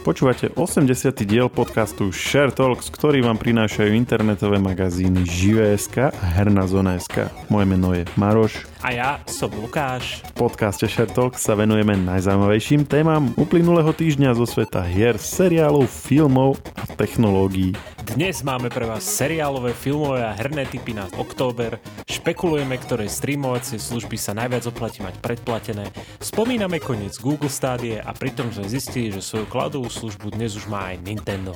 Počúvate 80. diel podcastu Share Talks, ktorý vám prinášajú internetové magazíny Živé.sk a Herná zona.sk. Moje meno je Maroš. A ja som Lukáš. V podcaste Share Talks sa venujeme najzaujímavejším témam uplynulého týždňa zo sveta hier, seriálov, filmov a technológií. Dnes máme pre vás seriálové, filmové a herné typy na október. Špekulujeme, ktoré streamovacie služby sa najviac oplatí mať predplatené. Spomíname koniec Google Stádie a pritom sme zistili, že svoju kladovú službu dnes už má aj Nintendo.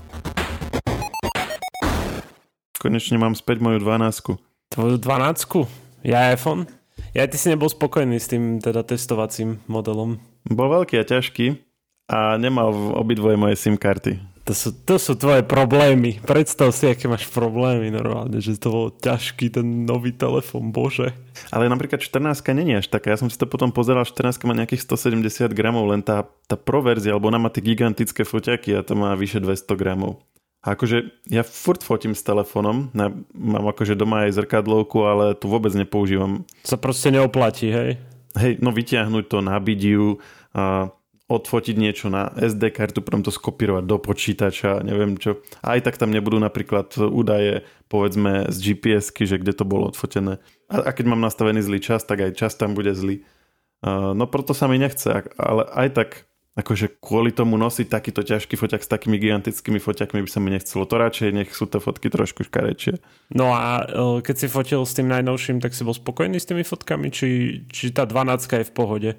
Konečne mám späť moju 12. Tvoju 12? Ja iPhone? Ja ty si nebol spokojný s tým teda testovacím modelom. Bol veľký a ťažký a nemal v obidvoje moje SIM karty. To sú, to sú tvoje problémy. Predstav si, aké máš problémy normálne, že to bol ťažký ten nový telefón, bože. Ale napríklad 14 není až taká. Ja som si to potom pozeral, 14 má nejakých 170 gramov, len tá, tá pro verzia, alebo ona má tie gigantické foťaky a to má vyše 200 gramov. A akože ja furt fotím s telefónom, mám akože doma aj zrkadlovku, ale tu vôbec nepoužívam. Sa proste neoplatí, hej? Hej, no vyťahnuť to, nabiť ju, a odfotiť niečo na SD kartu, potom to skopírovať do počítača, neviem čo. A aj tak tam nebudú napríklad údaje, povedzme z gps že kde to bolo odfotené. A, a keď mám nastavený zlý čas, tak aj čas tam bude zlý. Uh, no preto sa mi nechce, ale aj tak akože kvôli tomu nosiť takýto ťažký foťak s takými gigantickými foťakmi by sa mi nechcelo. To radšej nech sú tie fotky trošku škarečie. No a e, keď si fotil s tým najnovším, tak si bol spokojný s tými fotkami, či, či tá 12 je v pohode?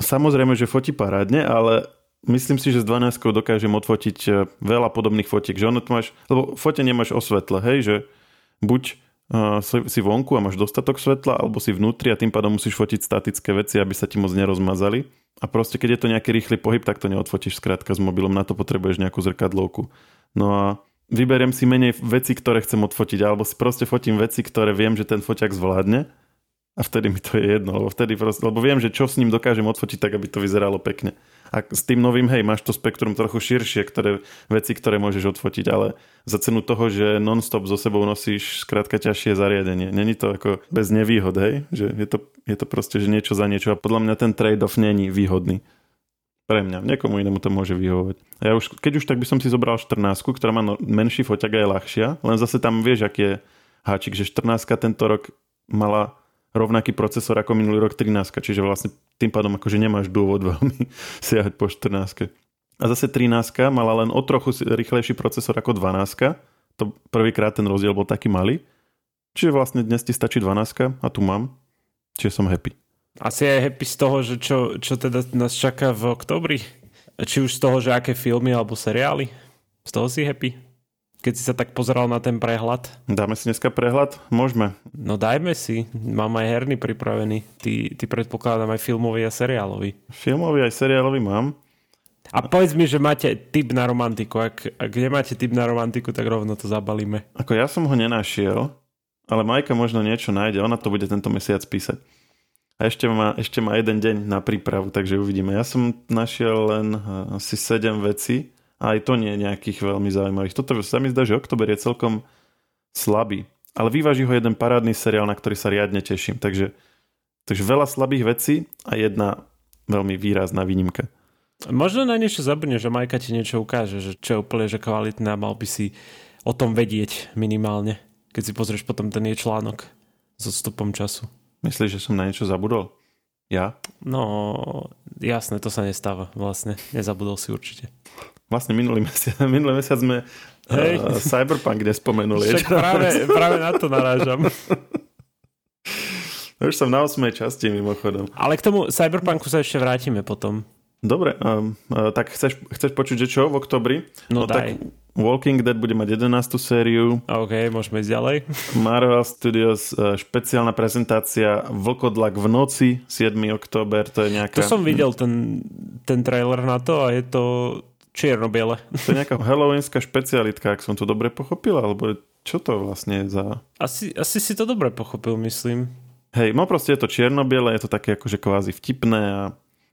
Samozrejme, že fotí parádne, ale myslím si, že s 12 dokážem odfotiť e, veľa podobných fotiek. Že ono máš, lebo fotenie máš o hej, že buď uh, si vonku a máš dostatok svetla, alebo si vnútri a tým pádom musíš fotiť statické veci, aby sa ti moc nerozmazali. A proste, keď je to nejaký rýchly pohyb, tak to neodfotíš skrátka s mobilom, na to potrebuješ nejakú zrkadlovku. No a vyberiem si menej veci, ktoré chcem odfotiť, alebo si proste fotím veci, ktoré viem, že ten foťak zvládne a vtedy mi to je jedno, lebo vtedy proste, lebo viem, že čo s ním dokážem odfotiť tak, aby to vyzeralo pekne. A s tým novým, hej, máš to spektrum trochu širšie, ktoré, veci, ktoré môžeš odfotiť, ale za cenu toho, že non-stop so sebou nosíš skrátka ťažšie zariadenie. Není to ako bez nevýhod, hej? Že je to, je to proste, že niečo za niečo a podľa mňa ten trade-off není výhodný. Pre mňa. Niekomu inému to môže vyhovovať. Ja už, keď už, tak by som si zobral 14, ktorá má no, menší foťak a je ľahšia, len zase tam vieš, aký je háčik, že 14 tento rok mala rovnaký procesor ako minulý rok 13, čiže vlastne tým pádom akože nemáš dôvod veľmi siahať po 14. A zase 13 mala len o trochu rýchlejší procesor ako 12. To prvýkrát ten rozdiel bol taký malý. Čiže vlastne dnes ti stačí 12 a tu mám. Čiže som happy. Asi aj happy z toho, že čo, čo teda nás čaká v oktobri? Či už z toho, že aké filmy alebo seriály? Z toho si happy? Keď si sa tak pozeral na ten prehľad. Dáme si dneska prehľad? Môžeme. No dajme si. Mám aj herný pripravený. Ty, ty predpokladám aj filmový a seriálový. Filmový aj seriálový mám. A povedz mi, že máte typ na romantiku. Ak, ak nemáte typ na romantiku, tak rovno to zabalíme. Ako ja som ho nenašiel, ale Majka možno niečo nájde. Ona to bude tento mesiac písať. A ešte má, ešte má jeden deň na prípravu, takže uvidíme. Ja som našiel len eh, asi 7 vecí a aj to nie je nejakých veľmi zaujímavých. Toto sa mi zdá, že oktober je celkom slabý. Ale vyváži ho jeden parádny seriál, na ktorý sa riadne teším. Takže, takže veľa slabých vecí a jedna veľmi výrazná výnimka. Možno na niečo zabudne, že Majka ti niečo ukáže, že čo je úplne že kvalitné a mal by si o tom vedieť minimálne, keď si pozrieš potom ten jej článok s odstupom času. Myslíš, že som na niečo zabudol? Ja? No, jasné, to sa nestáva vlastne. Nezabudol si určite. Vlastne minulý mesiac, minulý mesiac sme Hej. Uh, Cyberpunk nespomenuli. Však práve, práve na to narážam. Už som na 8. časti mimochodom. Ale k tomu Cyberpunku sa ešte vrátime potom. Dobre, um, uh, tak chceš, chceš počuť, že čo v oktobri? No, no daj. Tak Walking Dead bude mať 11. sériu. OK, môžeme ísť ďalej. Marvel Studios špeciálna prezentácia Vlkodlak v noci 7. október, to je nejaká... To som videl ten, ten trailer na to a je to čierno-biele. To je nejaká halloweenská špecialitka, ak som to dobre pochopil, alebo čo to vlastne je za... Asi, asi si to dobre pochopil, myslím. Hej, no proste je to čierno-biele, je to také akože kvázi vtipné a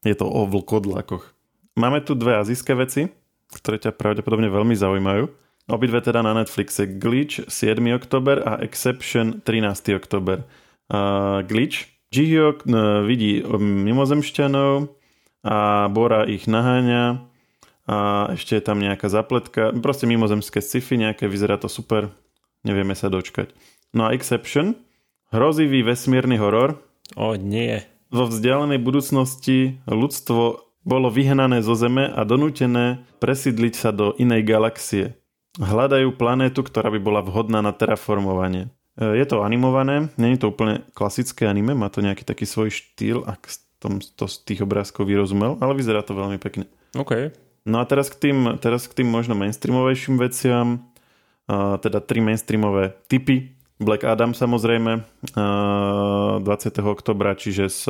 je to o vlkodlakoch. Máme tu dve azijské veci, ktoré ťa pravdepodobne veľmi zaujímajú. Obidve teda na Netflixe. Glitch 7. oktober a Exception 13. oktober. Uh, Glitch. Jihyok uh, vidí mimozemšťanov a Bora ich naháňa a ešte je tam nejaká zapletka, proste mimozemské sci-fi nejaké, vyzerá to super, nevieme sa dočkať. No a Exception, hrozivý vesmírny horor. O nie. Vo vzdialenej budúcnosti ľudstvo bolo vyhnané zo Zeme a donútené presídliť sa do inej galaxie. Hľadajú planétu, ktorá by bola vhodná na terraformovanie. E, je to animované, je to úplne klasické anime, má to nejaký taký svoj štýl, ak tom, to z tých obrázkov vyrozumel, ale vyzerá to veľmi pekne. OK. No a teraz k tým, teraz k tým možno mainstreamovejším veciam, uh, teda tri mainstreamové typy. Black Adam samozrejme, uh, 20. oktobra, čiže s,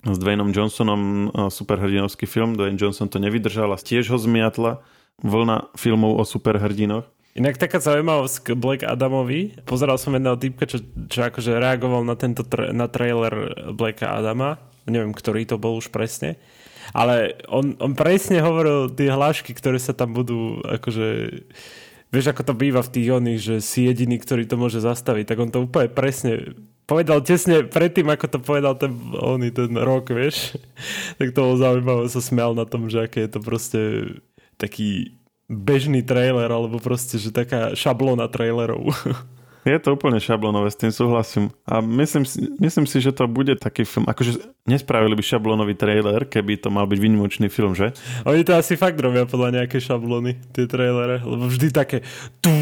s Dwaynom Johnsonom uh, superhrdinovský film. Dwayne Johnson to nevydržal a tiež ho zmiatla vlna filmov o superhrdinoch. Inak taká zaujímavosť k Black Adamovi. Pozeral som jedného typka, čo, čo akože reagoval na tento tra- na trailer Blacka Adama. Neviem, ktorý to bol už presne. Ale on, on presne hovoril tie hlášky, ktoré sa tam budú akože... Vieš, ako to býva v tých oných, že si jediný, ktorý to môže zastaviť, tak on to úplne presne povedal tesne predtým, ako to povedal ten, oný, ten rok, vieš. tak to bolo zaujímavé, sa smial na tom, že aké je to proste taký bežný trailer, alebo proste, že taká šablona trailerov. Je to úplne šablonové, s tým súhlasím. A myslím si, myslím si, že to bude taký film, akože nespravili by šablonový trailer, keby to mal byť výnimočný film, že? Oni to asi fakt robia podľa nejaké šablony, tie trailere, lebo vždy také tú,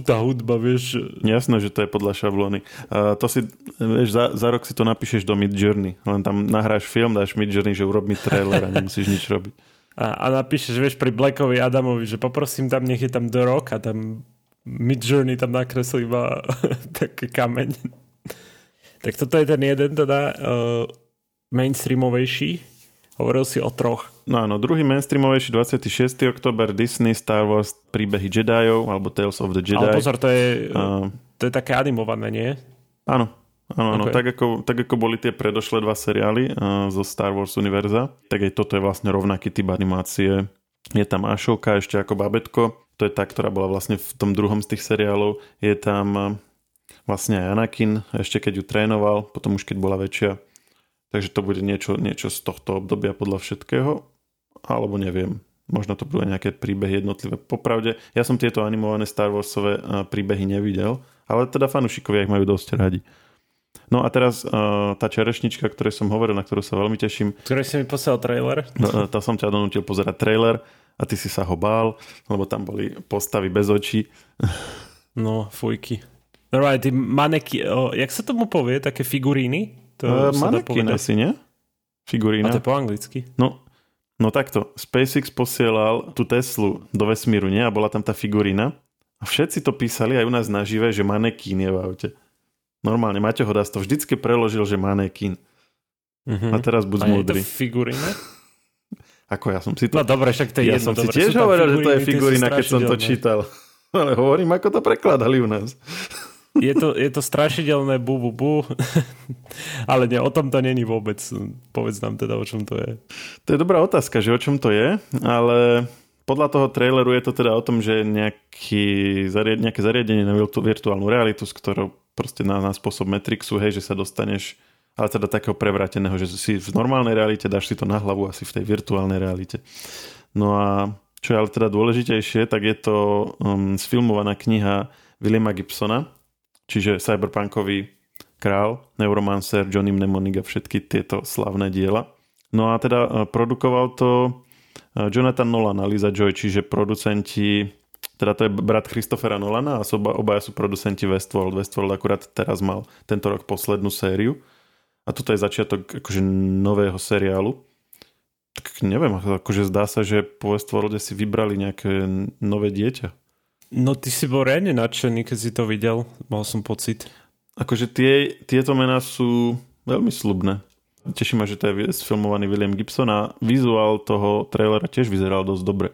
tá hudba, vieš. Jasné, že to je podľa šablony. Uh, to si, vieš, za, za rok si to napíšeš do Mid Journey, len tam nahráš film, dáš Mid Journey, že urob mi trailer a nemusíš nič robiť. A, a napíšeš, vieš, pri Blackovi Adamovi, že poprosím tam, nech je tam The Rock a tam Midjourney tam nakreslí iba taký kameň. tak toto je ten jeden teda uh, mainstreamovejší. Hovoril si o troch. No áno, druhý mainstreamovejší 26. oktober Disney Star Wars príbehy Jediov alebo Tales of the Jedi. Ale pozor, to je, uh, to je také animované, nie? Áno, Áno, áno. Okay. Tak, ako, tak ako boli tie predošlé dva seriály uh, zo Star Wars univerza, tak aj toto je vlastne rovnaký typ animácie. Je tam Ašovka ešte ako babetko, to je tá, ktorá bola vlastne v tom druhom z tých seriálov. Je tam eh, vlastne aj Anakin, ešte keď ju trénoval, potom už keď bola väčšia. Takže to bude niečo, niečo z tohto obdobia podľa všetkého, alebo neviem. Možno to bude nejaké príbehy jednotlivé. Popravde, ja som tieto animované Star Warsové eh, príbehy nevidel, ale teda fanúšikovia ich majú dosť radi. No a teraz uh, tá čerešnička, ktorej som hovoril, na ktorú sa veľmi teším. Ktorej si mi poslal trailer. No, to som ťa donútil pozerať trailer a ty si sa ho bál, lebo tam boli postavy bez očí. No, fujky. Normálne, ty maneky, o, jak sa tomu povie, také figuríny? To uh, maneky asi, nie? Figurína. A to je po anglicky. No, no takto, SpaceX posielal tú Teslu do vesmíru, nie? A bola tam tá figurína. A všetci to písali aj u nás nažive, že manekín je v aute. Normálne, Maťo Hodas to vždycky preložil, že manekín. Uh-huh. A teraz buď. A je to figurína? Ako ja som si to... No dobre, však to je Ja jedno, som si tiež hovoril, že to je figurína, keď som to čítal. Ale hovorím, ako to prekladali u nás. Je to, je to strašidelné bu, bu, bu. Ale nie, o tom to není vôbec. Povedz nám teda, o čom to je. To je dobrá otázka, že o čom to je, ale podľa toho traileru je to teda o tom, že nejaký, nejaké zariadenie na virtuálnu realitu, s ktorou proste na, na spôsob Matrixu, hej, že sa dostaneš ale teda takého prevráteného, že si v normálnej realite, dáš si to na hlavu asi v tej virtuálnej realite. No a čo je ale teda dôležitejšie, tak je to um, sfilmovaná kniha Williama Gibsona, čiže cyberpunkový král, Neuromancer, Johnny Mnemonic a všetky tieto slavné diela. No a teda uh, produkoval to uh, Jonathan Nolan a Lisa Joy, čiže producenti teda to je brat Christophera Nolana a obaja sú producenti Westworld. Westworld akurát teraz mal tento rok poslednú sériu a toto je začiatok akože nového seriálu. Tak neviem, akože zdá sa, že po Westworlde si vybrali nejaké nové dieťa. No ty si bol reálne nadšený, keď si to videl. Mal som pocit. Akože tie, tieto mená sú veľmi slubné. Teší ma, že to je sfilmovaný William Gibson a vizuál toho trailera tiež vyzeral dosť dobre.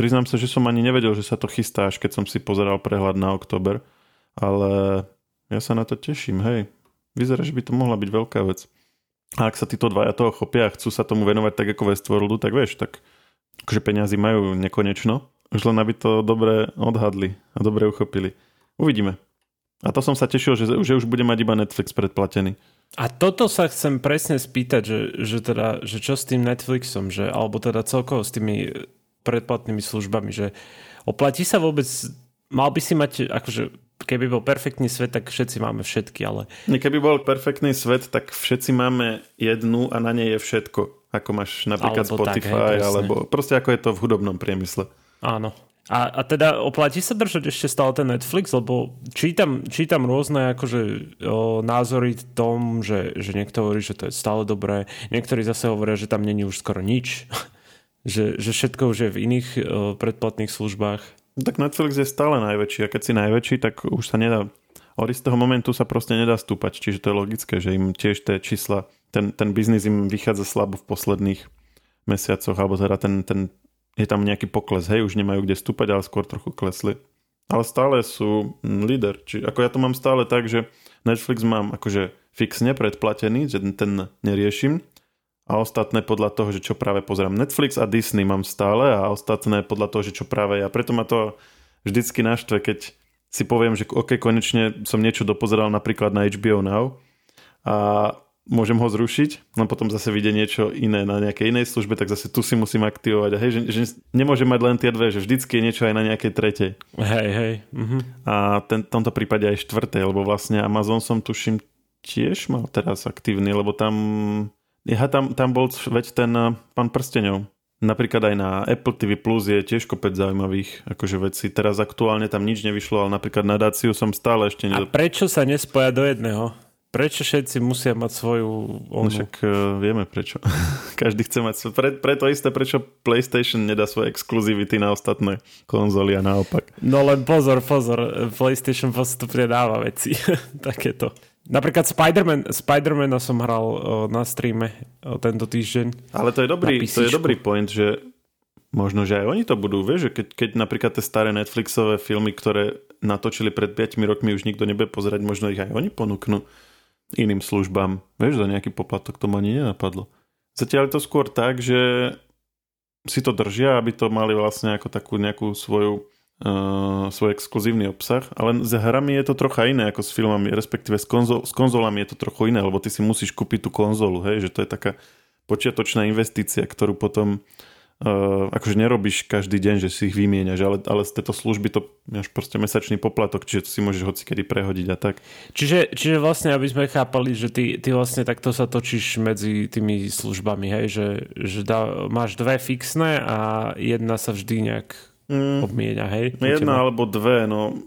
Priznám sa, že som ani nevedel, že sa to chystá, až keď som si pozeral prehľad na oktober, ale ja sa na to teším, hej. Vyzerá, že by to mohla byť veľká vec. A ak sa títo dvaja toho chopia a chcú sa tomu venovať tak ako Westworldu, tak vieš, tak akože peniazy majú nekonečno. Už len aby to dobre odhadli a dobre uchopili. Uvidíme. A to som sa tešil, že, že už bude mať iba Netflix predplatený. A toto sa chcem presne spýtať, že, že, teda, že čo s tým Netflixom, že, alebo teda celkovo s tými predplatnými službami, že oplatí sa vôbec, mal by si mať, akože keby bol perfektný svet, tak všetci máme všetky, ale... Keby bol perfektný svet, tak všetci máme jednu a na nej je všetko. Ako máš napríklad alebo Spotify, tak, hej, alebo proste ako je to v hudobnom priemysle. Áno. A, a teda oplatí sa držať ešte stále ten Netflix, lebo čítam, čítam rôzne akože, o, názory v tom, že, že niekto hovorí, že to je stále dobré, niektorí zase hovoria, že tam není už skoro nič, že, že všetko už je v iných o, predplatných službách. Tak Netflix je stále najväčší a keď si najväčší, tak už sa nedá od istého momentu sa proste nedá stúpať, čiže to je logické, že im tiež tie čísla, ten, ten biznis im vychádza slabo v posledných mesiacoch, alebo teda ten, ten je tam nejaký pokles, hej, už nemajú kde stúpať, ale skôr trochu klesli. Ale stále sú mm, líder. Či, ako ja to mám stále tak, že Netflix mám akože fixne predplatený, že ten neriešim a ostatné podľa toho, že čo práve pozerám. Netflix a Disney mám stále a ostatné podľa toho, že čo práve ja. Preto ma to vždycky naštve, keď si poviem, že ok, konečne som niečo dopozeral napríklad na HBO Now a môžem ho zrušiť, no potom zase vidie niečo iné na nejakej inej službe, tak zase tu si musím aktivovať. A hej, že, že nemôžem mať len tie dve, že vždycky je niečo aj na nejakej tretej. Hej, hej. Uh-huh. A ten, v tomto prípade aj štvrtej, lebo vlastne Amazon som tuším tiež mal teraz aktívny, lebo tam, ja, tam, tam bol veď ten eh, pán prstenov. Napríklad aj na Apple TV Plus je tiež kopec zaujímavých akože veci. Teraz aktuálne tam nič nevyšlo, ale napríklad na Daciu som stále ešte... Nedop... A prečo sa nespoja do jedného? Prečo všetci musia mať svoju onu? No však uh, vieme prečo. Každý chce mať. Pre, preto isté, prečo PlayStation nedá svoje exkluzivity na ostatné konzoly a naopak. No len pozor, pozor. PlayStation postupne dáva veci. Takéto. Napríklad Spider-Man, Spider-Mana som hral uh, na streame uh, tento týždeň. Ale to je dobrý, to je dobrý point, že možno, že aj oni to budú, vieš, že keď, keď napríklad tie staré Netflixové filmy, ktoré natočili pred 5 rokmi, už nikto nebude pozerať, možno ich aj oni ponúknú iným službám. Vieš, za nejaký poplatok to ma ani nenapadlo. Zatiaľ je to skôr tak, že si to držia, aby to mali vlastne ako takú nejakú svoju uh, svoj exkluzívny obsah, ale s hrami je to trocha iné ako s filmami, respektíve s, konzol, s konzolami je to trochu iné, lebo ty si musíš kúpiť tú konzolu, hej, že to je taká počiatočná investícia, ktorú potom Uh, akože nerobíš každý deň, že si ich vymieňaš, ale, ale z tejto služby to máš proste mesačný poplatok, čiže to si môžeš hoci kedy prehodiť a tak. Čiže, čiže vlastne, aby sme chápali, že ty, ty vlastne takto sa točíš medzi tými službami, hej, že, že dá, máš dve fixné a jedna sa vždy nejak mm, obmienia, hej? Jedna alebo dve, no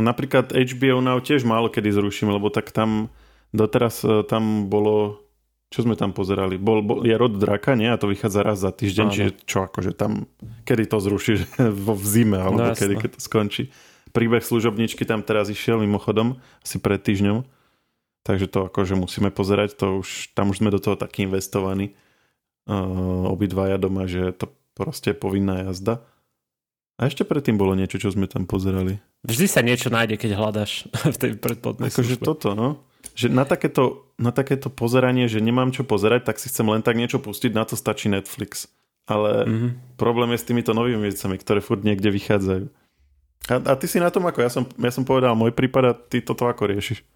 napríklad HBO Now tiež málo kedy zruším, lebo tak tam doteraz e, tam bolo čo sme tam pozerali? Bol, bol, je rod draka, nie? A to vychádza raz za týždeň, čiže čo akože tam, kedy to zrušíš? Vo v zime, alebo no, kedy keď to skončí. Príbeh služobničky tam teraz išiel mimochodom, asi pred týždňom. Takže to akože musíme pozerať, to už, tam už sme do toho taký investovaní. Uh, obidvaja doma, že to proste je povinná jazda. A ešte predtým bolo niečo, čo sme tam pozerali. Vždy sa niečo nájde, keď hľadaš v tej predpodnej Akože toto, no že na takéto, na takéto pozeranie, že nemám čo pozerať, tak si chcem len tak niečo pustiť, na to stačí Netflix. Ale mm-hmm. problém je s týmito novými vecami, ktoré furt niekde vychádzajú. A, a ty si na tom ako? Ja som, ja som povedal môj prípad a ty toto ako riešiš?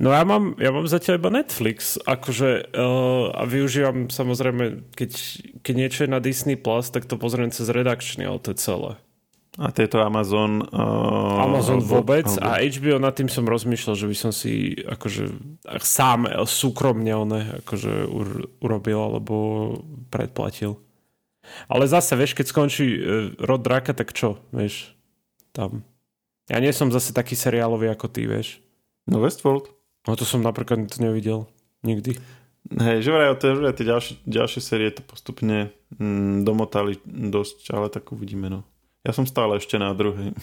No ja mám, ja mám zatiaľ iba Netflix, akože uh, a využívam samozrejme, keď, keď niečo je na Disney Plus, tak to pozriem cez redakčný, ale to je celé. A tieto Amazon... Uh, Amazon vôbec alebo... a HBO nad tým som rozmýšľal, že by som si akože sám súkromne one akože urobil alebo predplatil. Ale zase, vieš, keď skončí uh, rod draka, tak čo, vieš, tam. Ja nie som zase taký seriálový ako ty, vieš. No Westworld. No to som napríklad nevidel. Nikdy. Hej, že vraj, tie ďalšie, ďalšie série to postupne mm, domotali dosť, ale tak uvidíme, no. Ja som stále ešte na druhej.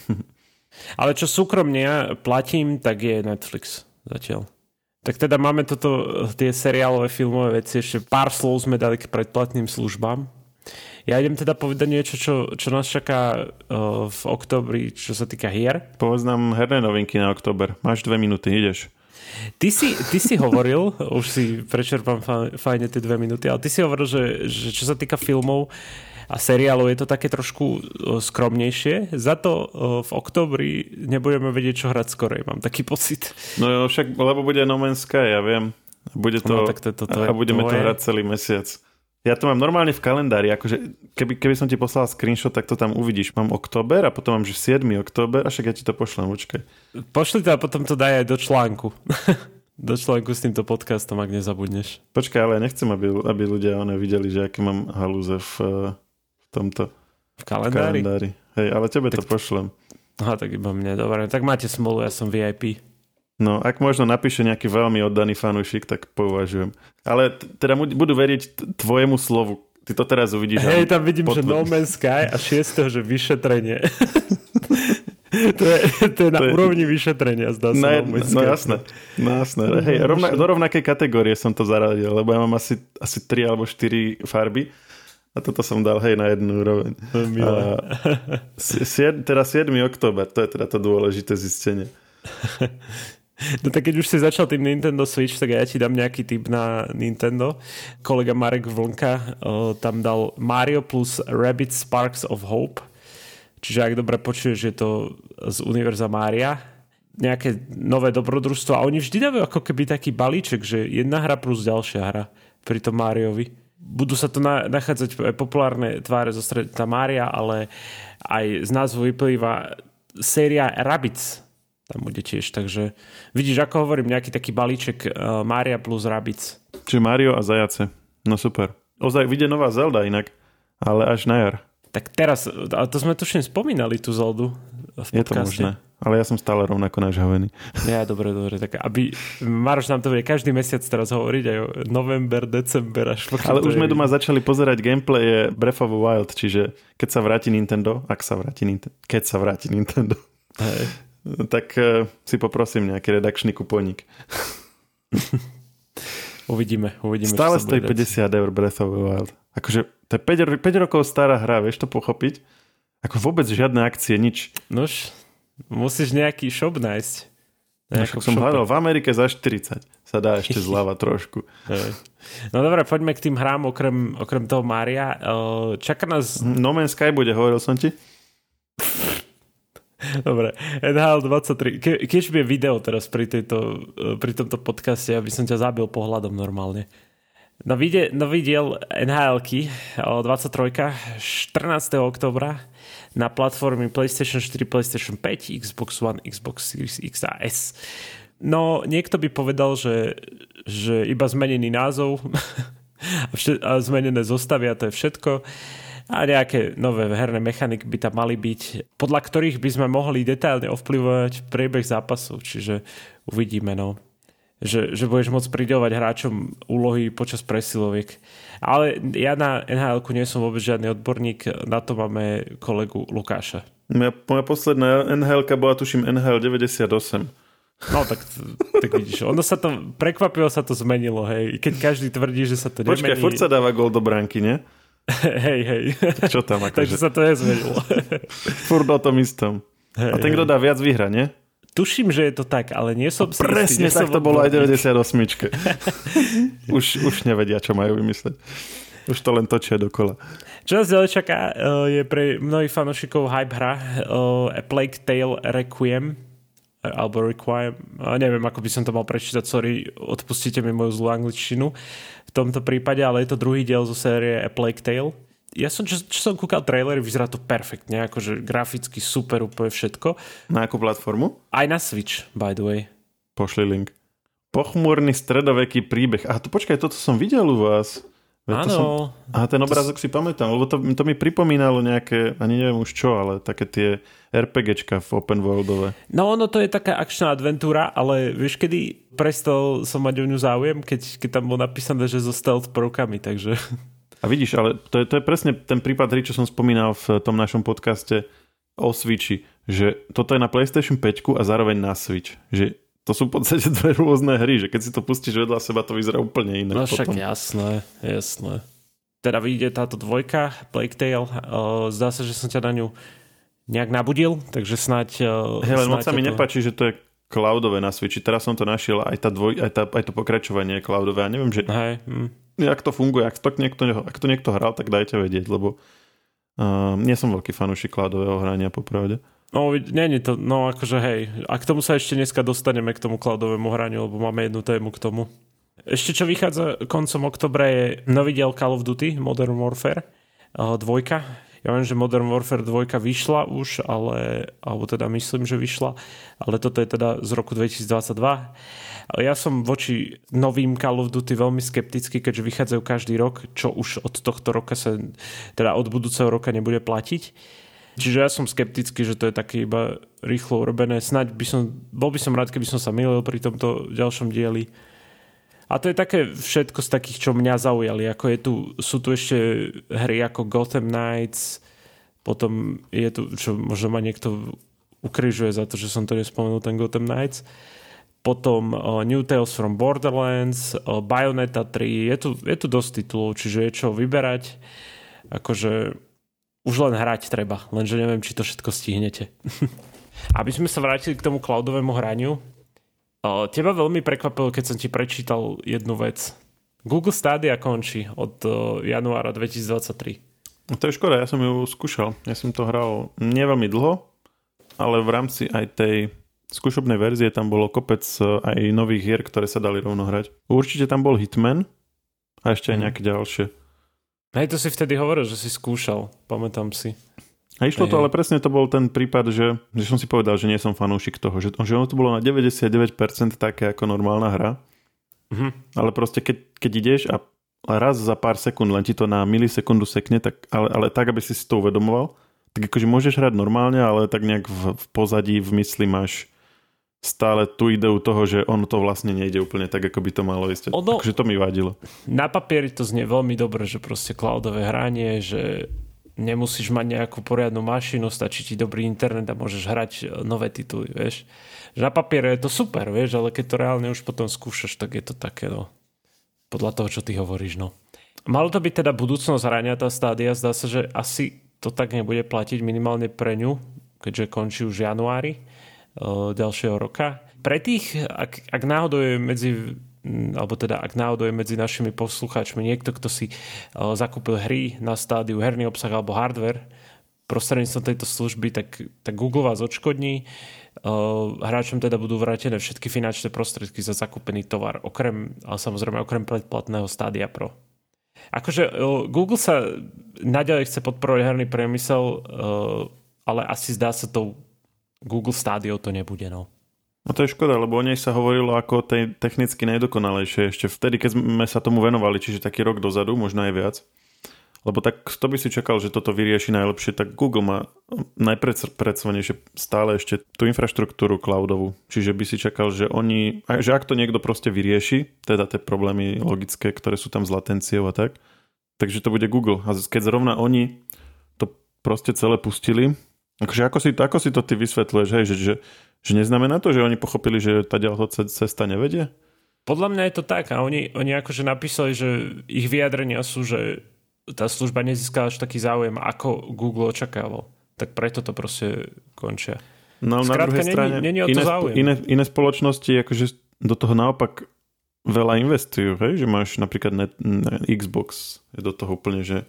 Ale čo súkromne ja platím, tak je Netflix zatiaľ. Tak teda máme toto, tie seriálové filmové veci, ešte pár slov sme dali k predplatným službám. Ja idem teda povedať niečo, čo, čo nás čaká uh, v oktobri, čo sa týka hier. Povedz nám herné novinky na október. Máš dve minúty, ideš. Ty si, ty si hovoril, už si prečerpám fajne tie dve minúty, ale ty si hovoril, že, že čo sa týka filmov, a seriálov je to také trošku skromnejšie. Za to v oktobri nebudeme vedieť, čo hrať skorej, mám taký pocit. No jo, však, lebo bude No Man's Sky, ja viem. Bude to, no, tak to, to, to a budeme to hrať celý mesiac. Ja to mám normálne v kalendári, akože keby, keby som ti poslal screenshot, tak to tam uvidíš. Mám október a potom mám, že 7. október, a však ja ti to pošlem, počkaj. Pošli to a potom to daj aj do článku. do článku s týmto podcastom, ak nezabudneš. Počkaj, ale ja nechcem, aby, aby ľudia one videli, že aké mám halúze v tomto v kalendári. v kalendári. Hej, ale tebe tak, to pošlem. Aha, tak iba mne, dobre. Tak máte smolu, ja som VIP. No, ak možno napíše nejaký veľmi oddaný fanúšik, tak považujem. Ale t- teda budú veriť tvojemu slovu. Ty to teraz uvidíš. Hej, tam vidím, potvr- že No Man's Sky a 6. že vyšetrenie. to, je, to je na to úrovni je... vyšetrenia, zdá sa. No, no jasné. No jasné. Hej, rovna, do rovnakej kategórie som to zaradil, lebo ja mám asi, asi 3 alebo 4 farby. A toto som dal hej na jednu úroveň. A, teda 7. október, to je teda to dôležité zistenie. No tak keď už si začal tým Nintendo Switch, tak ja ti dám nejaký tip na Nintendo. Kolega Marek Vlnka uh, tam dal Mario plus Rabbit Sparks of Hope. Čiže ak dobre počuješ, je to z Univerza Mária. Nejaké nové dobrodružstvo. A oni vždy dávajú ako keby taký balíček, že jedna hra plus ďalšia hra pri tom Máriovi. Budú sa to na, nachádzať populárne tváre zo streda Mária, ale aj z názvu vyplýva séria Rabbids tam bude tiež. Takže vidíš, ako hovorím, nejaký taký balíček uh, Mária plus Rabic. Čiže Mario a zajace. No super. Ozaj, vyjde nová Zelda inak, ale až na jar. Tak teraz, ale to sme tuším spomínali tú Zeldu v Je to možné. Ale ja som stále rovnako nažhavený. Ja, dobre, dobre. Tak aby Maroš nám to bude každý mesiac teraz hovoriť aj o november, december až Ale už sme doma začali pozerať gameplay Breath of the Wild, čiže keď sa vráti Nintendo, ak sa vráti Nintendo, keď sa vráti Nintendo, Hej tak uh, si poprosím nejaký redakčný kuponík. uvidíme, uvidíme. Stále stojí 50 eur Breath of the Wild. Akože to je 5, 5 rokov stará hra, vieš to pochopiť? Ako vôbec žiadne akcie, nič. Nož, musíš nejaký shop nájsť. No, som hľadal v Amerike za 40. Sa dá ešte zľava trošku. No dobre, poďme k tým hrám okrem, okrem toho Mária. Čaká nás... No Man's Sky bude, hovoril som ti. Dobre, NHL 23. Ke, keď bude video teraz pri, tejto, pri tomto podcaste, aby som ťa zabil pohľadom normálne. No vide, nový diel nhl 23. 14. oktobra na platformy PlayStation 4, PlayStation 5, Xbox One, Xbox Series X a S. No, niekto by povedal, že, že iba zmenený názov a zmenené zostavy a to je všetko a nejaké nové herné mechaniky by tam mali byť, podľa ktorých by sme mohli detailne ovplyvovať priebeh zápasu, čiže uvidíme, no. Že, že budeš môcť pridávať hráčom úlohy počas presiloviek. Ale ja na nhl nie som vôbec žiadny odborník, na to máme kolegu Lukáša. Moja, moja posledná nhl bola tuším NHL 98. No tak, tak vidíš, ono sa to, prekvapilo sa to zmenilo, hej. Keď každý tvrdí, že sa to nemení. Počkaj, furt sa dáva gol do bránky, nie? hej, hej. Čo tam akože? Takže sa to nezmenilo. Furt o tom istom. Hej, a ten, kto dá viac, vyhra, nie? Tuším, že je to tak, ale nie som si Presne tak to bolo aj 98. už, už nevedia, čo majú vymysleť. Už to len točia dokola. Čo nás ďalej čaká, eh, je pre mnohých fanošikov hype hra eh, A Plague Tale Requiem alebo Requiem, neviem, ako by som to mal prečítať, sorry, odpustite mi moju zlú angličtinu v tomto prípade, ale je to druhý diel zo série A Plague Tale. Ja som, čo, čo som kúkal trailery, vyzerá to perfektne, akože graficky super, úplne všetko. Na akú platformu? Aj na Switch, by the way. Pošli link. Pochmúrny stredoveký príbeh. A to počkaj, toto som videl u vás. Áno. Som... A ten obrázok si pamätám, lebo to, to mi pripomínalo nejaké, ani neviem už čo, ale také tie RPGčka v open worldové. No ono to je taká akčná adventúra, ale vieš kedy prestal som mať o ňu záujem, keď, keď tam bolo napísané, že so stealth prvkami, takže... A vidíš, ale to je, to je presne ten prípad hry, čo som spomínal v tom našom podcaste o Switchi, že toto je na PlayStation 5 a zároveň na Switch. Že to sú v podstate dve rôzne hry, že keď si to pustíš vedľa seba, to vyzerá úplne inak. No však potom. jasné, jasné. Teda vyjde táto dvojka, Plague Tale, uh, zdá sa, že som ťa na ňu nejak nabudil, takže snáď... Uh, Hele, moc sa mi to... nepáči, že to je cloudové na Switchi. Teraz som to našiel, aj, tá dvoj, aj, tá, aj to pokračovanie je cloudové. Ja neviem, že... Hej. Hm. Jak to funguje, ak to, niekto, ak to niekto hral, tak dajte vedieť, lebo uh, nie som veľký fanúšik cloudového hrania, popravde. No, nie to, no akože hej, a k tomu sa ešte dneska dostaneme k tomu cloudovému hraniu, lebo máme jednu tému k tomu. Ešte čo vychádza koncom oktobra je nový diel Call of Duty Modern Warfare uh, dvojka. Ja viem, že Modern Warfare 2 vyšla už, ale, alebo teda myslím, že vyšla, ale toto je teda z roku 2022. Ja som voči novým Call of Duty veľmi skeptický, keďže vychádzajú každý rok, čo už od tohto roka sa, teda od budúceho roka nebude platiť. Čiže ja som skeptický, že to je také iba rýchlo urobené. Snaď by som, bol by som rád, keby som sa milil pri tomto ďalšom dieli. A to je také všetko z takých, čo mňa zaujali. Ako je tu, sú tu ešte hry ako Gotham Knights, potom je tu, čo možno ma niekto ukrižuje za to, že som to nespomenul, ten Gotham Knights. Potom uh, New Tales from Borderlands, uh, Bayonetta 3, je tu, je tu dosť titulov, čiže je čo vyberať. Akože už len hrať treba, lenže neviem, či to všetko stihnete. Aby sme sa vrátili k tomu cloudovému hraniu, Teba veľmi prekvapilo, keď som ti prečítal jednu vec. Google Stadia končí od januára 2023. No to je škoda, ja som ju skúšal. Ja som to hral neveľmi dlho, ale v rámci aj tej skúšobnej verzie tam bolo kopec e, aj nových hier, ktoré sa dali rovno hrať. Určite tam bol Hitman a ešte aj mhm. nejaké ďalšie. Hej, to si vtedy hovoril, že si skúšal, pamätám si. A išlo to, ale presne to bol ten prípad, že, že som si povedal, že nie som fanúšik toho, že, že ono to bolo na 99% také ako normálna hra, mm-hmm. ale proste keď, keď ideš a raz za pár sekúnd len ti to na milisekundu sekne, tak, ale, ale tak, aby si si to uvedomoval, tak akože môžeš hrať normálne, ale tak nejak v, v pozadí, v mysli máš stále tú ideu toho, že ono to vlastne nejde úplne tak, ako by to malo ísť. Ono, Takže to mi vadilo. Na papieri to znie veľmi dobre, že proste cloudové hranie, že nemusíš mať nejakú poriadnu mašinu, stačí ti dobrý internet a môžeš hrať e, nové tituly, vieš. Že na papiere je to super, vieš, ale keď to reálne už potom skúšaš, tak je to také, no, podľa toho, čo ty hovoríš, no. Malo to byť teda budúcnosť hrania tá stádia, zdá sa, že asi to tak nebude platiť minimálne pre ňu, keďže končí už januári uh, ďalšieho roka. Pre tých, ak, ak náhodou je medzi alebo teda ak náhodou je medzi našimi poslucháčmi niekto, kto si uh, zakúpil hry na stádiu, herný obsah alebo hardware prostredníctvom tejto služby, tak, tak Google vás odškodní. Uh, hráčom teda budú vrátené všetky finančné prostriedky za zakúpený tovar, okrem, ale samozrejme okrem predplatného stádia Pro. Akože uh, Google sa naďalej chce podporovať herný priemysel, ale asi zdá sa to Google Stadio to nebude. No. No to je škoda, lebo o nej sa hovorilo ako tej technicky najdokonalejšie ešte vtedy, keď sme sa tomu venovali, čiže taký rok dozadu, možno aj viac. Lebo tak to by si čakal, že toto vyrieši najlepšie, tak Google má najpredstavnejšie stále ešte tú infraštruktúru cloudovú. Čiže by si čakal, že oni, že ak to niekto proste vyrieši, teda tie problémy logické, ktoré sú tam s latenciou a tak, takže to bude Google. A keď zrovna oni to proste celé pustili, akože ako si, ako si to ty vysvetľuješ, hej, že, že že neznamená to, že oni pochopili, že tá ďalšia cesta nevedie? Podľa mňa je to tak a oni, oni akože napísali, že ich vyjadrenia sú, že tá služba nezískala až taký záujem, ako Google očakával. Tak preto to proste končia. No Skrátka, na druhej strane není, není iné, iné, iné spoločnosti akože do toho naopak veľa investujú, hej? že máš napríklad net, net, Xbox je do toho úplne že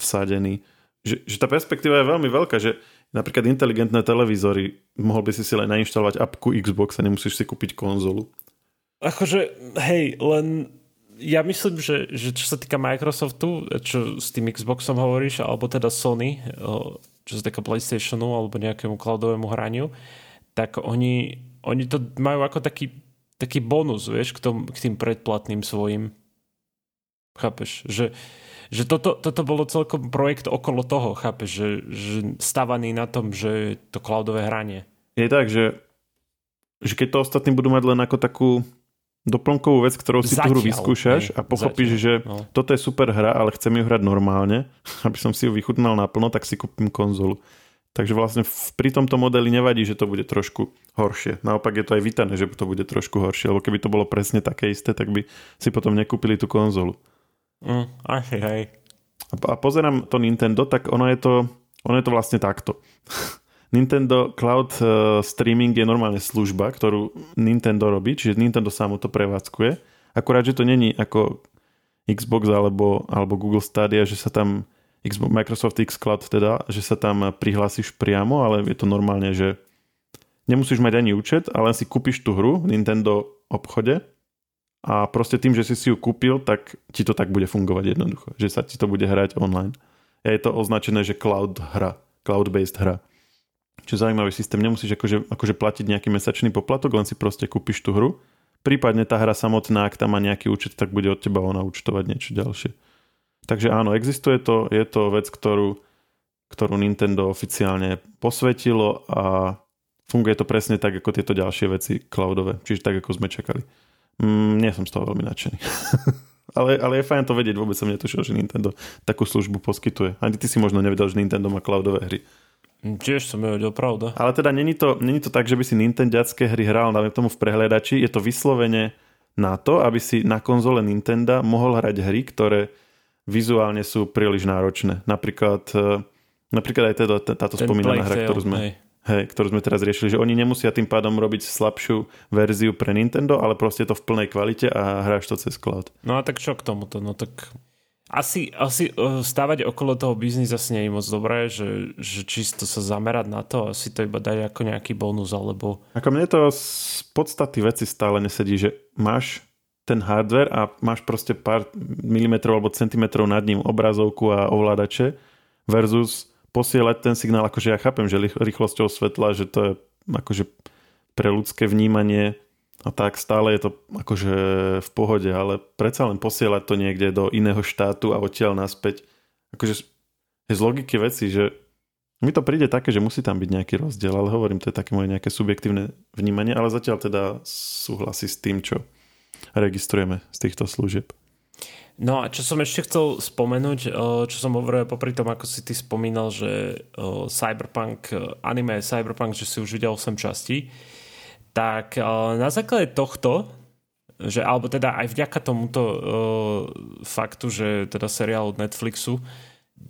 vsadený. Že, že tá perspektíva je veľmi veľká, že Napríklad inteligentné televízory, mohol by si si len nainštalovať apku Xbox a nemusíš si kúpiť konzolu. Akože, hej, len ja myslím, že, že čo sa týka Microsoftu, čo s tým Xboxom hovoríš, alebo teda Sony, čo sa týka PlayStationu alebo nejakému cloudovému hraniu, tak oni, oni to majú ako taký, taký bonus, vieš, k, tom, k tým predplatným svojim. Chápeš? Že, že toto, toto bolo celkom projekt okolo toho, chápeš, že, že stavaný na tom, že to cloudové hranie. Je tak, že, že keď to ostatní budú mať len ako takú doplnkovú vec, ktorou si Zatiaľ, tú hru vyskúšaš hej, a pochopíš, Zatiaľ, že no. toto je super hra, ale chcem ju hrať normálne, aby som si ju vychutnal naplno, tak si kúpim konzolu. Takže vlastne pri tomto modeli nevadí, že to bude trošku horšie. Naopak je to aj vítané, že to bude trošku horšie, lebo keby to bolo presne také isté, tak by si potom nekúpili tú konzolu. Mm, asi, hej. A pozerám to Nintendo, tak ono je to, ono je to vlastne takto. Nintendo Cloud uh, Streaming je normálne služba, ktorú Nintendo robí, čiže Nintendo samo to prevádzkuje. Akurát, že to není ako Xbox alebo, alebo Google Stadia, že sa tam Microsoft X Cloud teda, že sa tam prihlásiš priamo, ale je to normálne, že nemusíš mať ani účet, ale si kúpiš tú hru v Nintendo obchode a proste tým, že si si ju kúpil, tak ti to tak bude fungovať jednoducho, že sa ti to bude hrať online. A je to označené, že cloud hra, cloud-based hra. Čiže zaujímavý systém, nemusíš akože, akože platiť nejaký mesačný poplatok, len si proste kúpiš tú hru. Prípadne tá hra samotná, ak tam má nejaký účet, tak bude od teba ona účtovať niečo ďalšie. Takže áno, existuje to, je to vec, ktorú, ktorú Nintendo oficiálne posvetilo a funguje to presne tak, ako tieto ďalšie veci cloudové. Čiže tak, ako sme čakali. Mm, nie som z toho veľmi nadšený. ale, ale je fajn to vedieť, vôbec som netušil, že Nintendo takú službu poskytuje. Ani ty si možno nevedel, že Nintendo má cloudové hry. Tiež som nevedel, pravda. Ale teda není to, není to tak, že by si Nintendiacké hry hral, dajme tomu v prehľadači, je to vyslovene na to, aby si na konzole Nintendo mohol hrať hry, ktoré vizuálne sú príliš náročné. Napríklad, e, napríklad aj teda, táto Ten spomínaná hra, ktorú sme... Hej hej, ktorú sme teraz riešili, že oni nemusia tým pádom robiť slabšiu verziu pre Nintendo, ale proste to v plnej kvalite a hráš to cez cloud. No a tak čo k tomuto? No tak asi, asi e, stávať okolo toho biznis asi nie je moc dobré, že, že čisto sa zamerať na to a si to iba dať ako nejaký bonus, alebo... Ako mne to z podstaty veci stále nesedí, že máš ten hardware a máš proste pár milimetrov alebo centimetrov nad ním obrazovku a ovládače versus posielať ten signál, akože ja chápem, že rýchlosťou svetla, že to je akože pre ľudské vnímanie a tak stále je to akože v pohode, ale predsa len posielať to niekde do iného štátu a odtiaľ naspäť. Akože z logiky veci, že mi to príde také, že musí tam byť nejaký rozdiel, ale hovorím, to je také moje nejaké subjektívne vnímanie, ale zatiaľ teda súhlasí s tým, čo registrujeme z týchto služieb. No a čo som ešte chcel spomenúť, eh, čo som hovoril popri tom, ako si ty spomínal, že eh, Cyberpunk, eh, anime Cyberpunk, že si už videl 8 častí, tak na základe tohto, že, alebo teda aj vďaka tomuto faktu, že teda seriál od Netflixu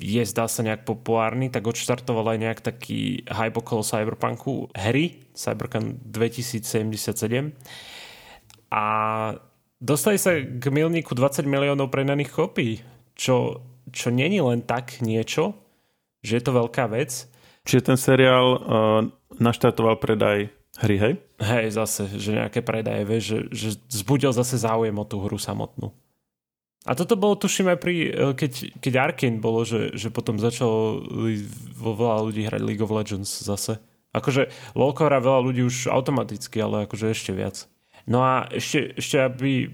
je zdá sa nejak populárny, tak odštartoval aj nejak taký hype okolo Cyberpunku hry, Cyberpunk 2077 a Dostali sa k milníku 20 miliónov prenaných kopí, čo, čo není len tak niečo, že je to veľká vec. Čiže ten seriál uh, naštartoval predaj hry, hej? Hej, zase, že nejaké predaje, vieš, že, že zbudil zase záujem o tú hru samotnú. A toto bolo, tuším, aj pri, e, keď, keď Arkane bolo, že, že potom začalo vo veľa ľudí hrať League of Legends zase. Akože LoLko hrá veľa ľudí už automaticky, ale akože ešte viac. No a ešte, ešte aby,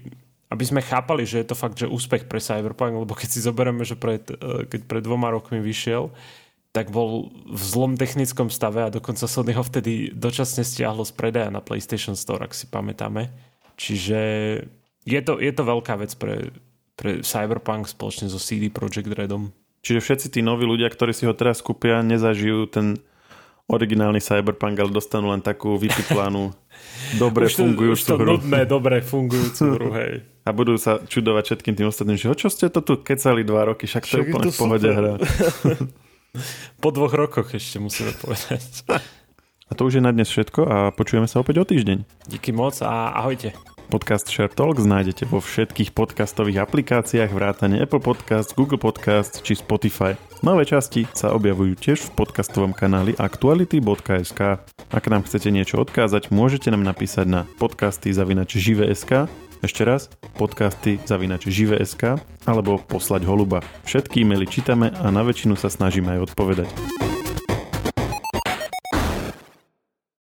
aby sme chápali, že je to fakt, že úspech pre Cyberpunk, lebo keď si zoberieme, že pred, e, keď pred dvoma rokmi vyšiel, tak bol v zlom technickom stave a dokonca Sony ho vtedy dočasne stiahlo z predaja na PlayStation Store, ak si pamätáme. Čiže je to, je to veľká vec pre, pre Cyberpunk spoločne so CD Projekt Redom. Čiže všetci tí noví ľudia, ktorí si ho teraz kúpia, nezažijú ten originálny Cyberpunk, ale dostanú len takú vypiplanú, dobre už to, fungujúcu už to hru. Nudné, dobre fungujúcu hru, hej. A budú sa čudovať všetkým tým ostatným, že čo ste to tu kecali dva roky, však to je úplne v pohode hra. po dvoch rokoch ešte musíme povedať. A to už je na dnes všetko a počujeme sa opäť o týždeň. Díky moc a ahojte. Podcast Share Talks nájdete vo všetkých podcastových aplikáciách vrátane Apple Podcast, Google Podcast či Spotify. Nové časti sa objavujú tiež v podcastovom kanáli aktuality.sk. Ak nám chcete niečo odkázať, môžete nám napísať na podcasty zavinač žive.sk ešte raz, podcasty zavinač žive.sk alebo poslať holuba. Všetky e-maily čítame a na väčšinu sa snažíme aj odpovedať.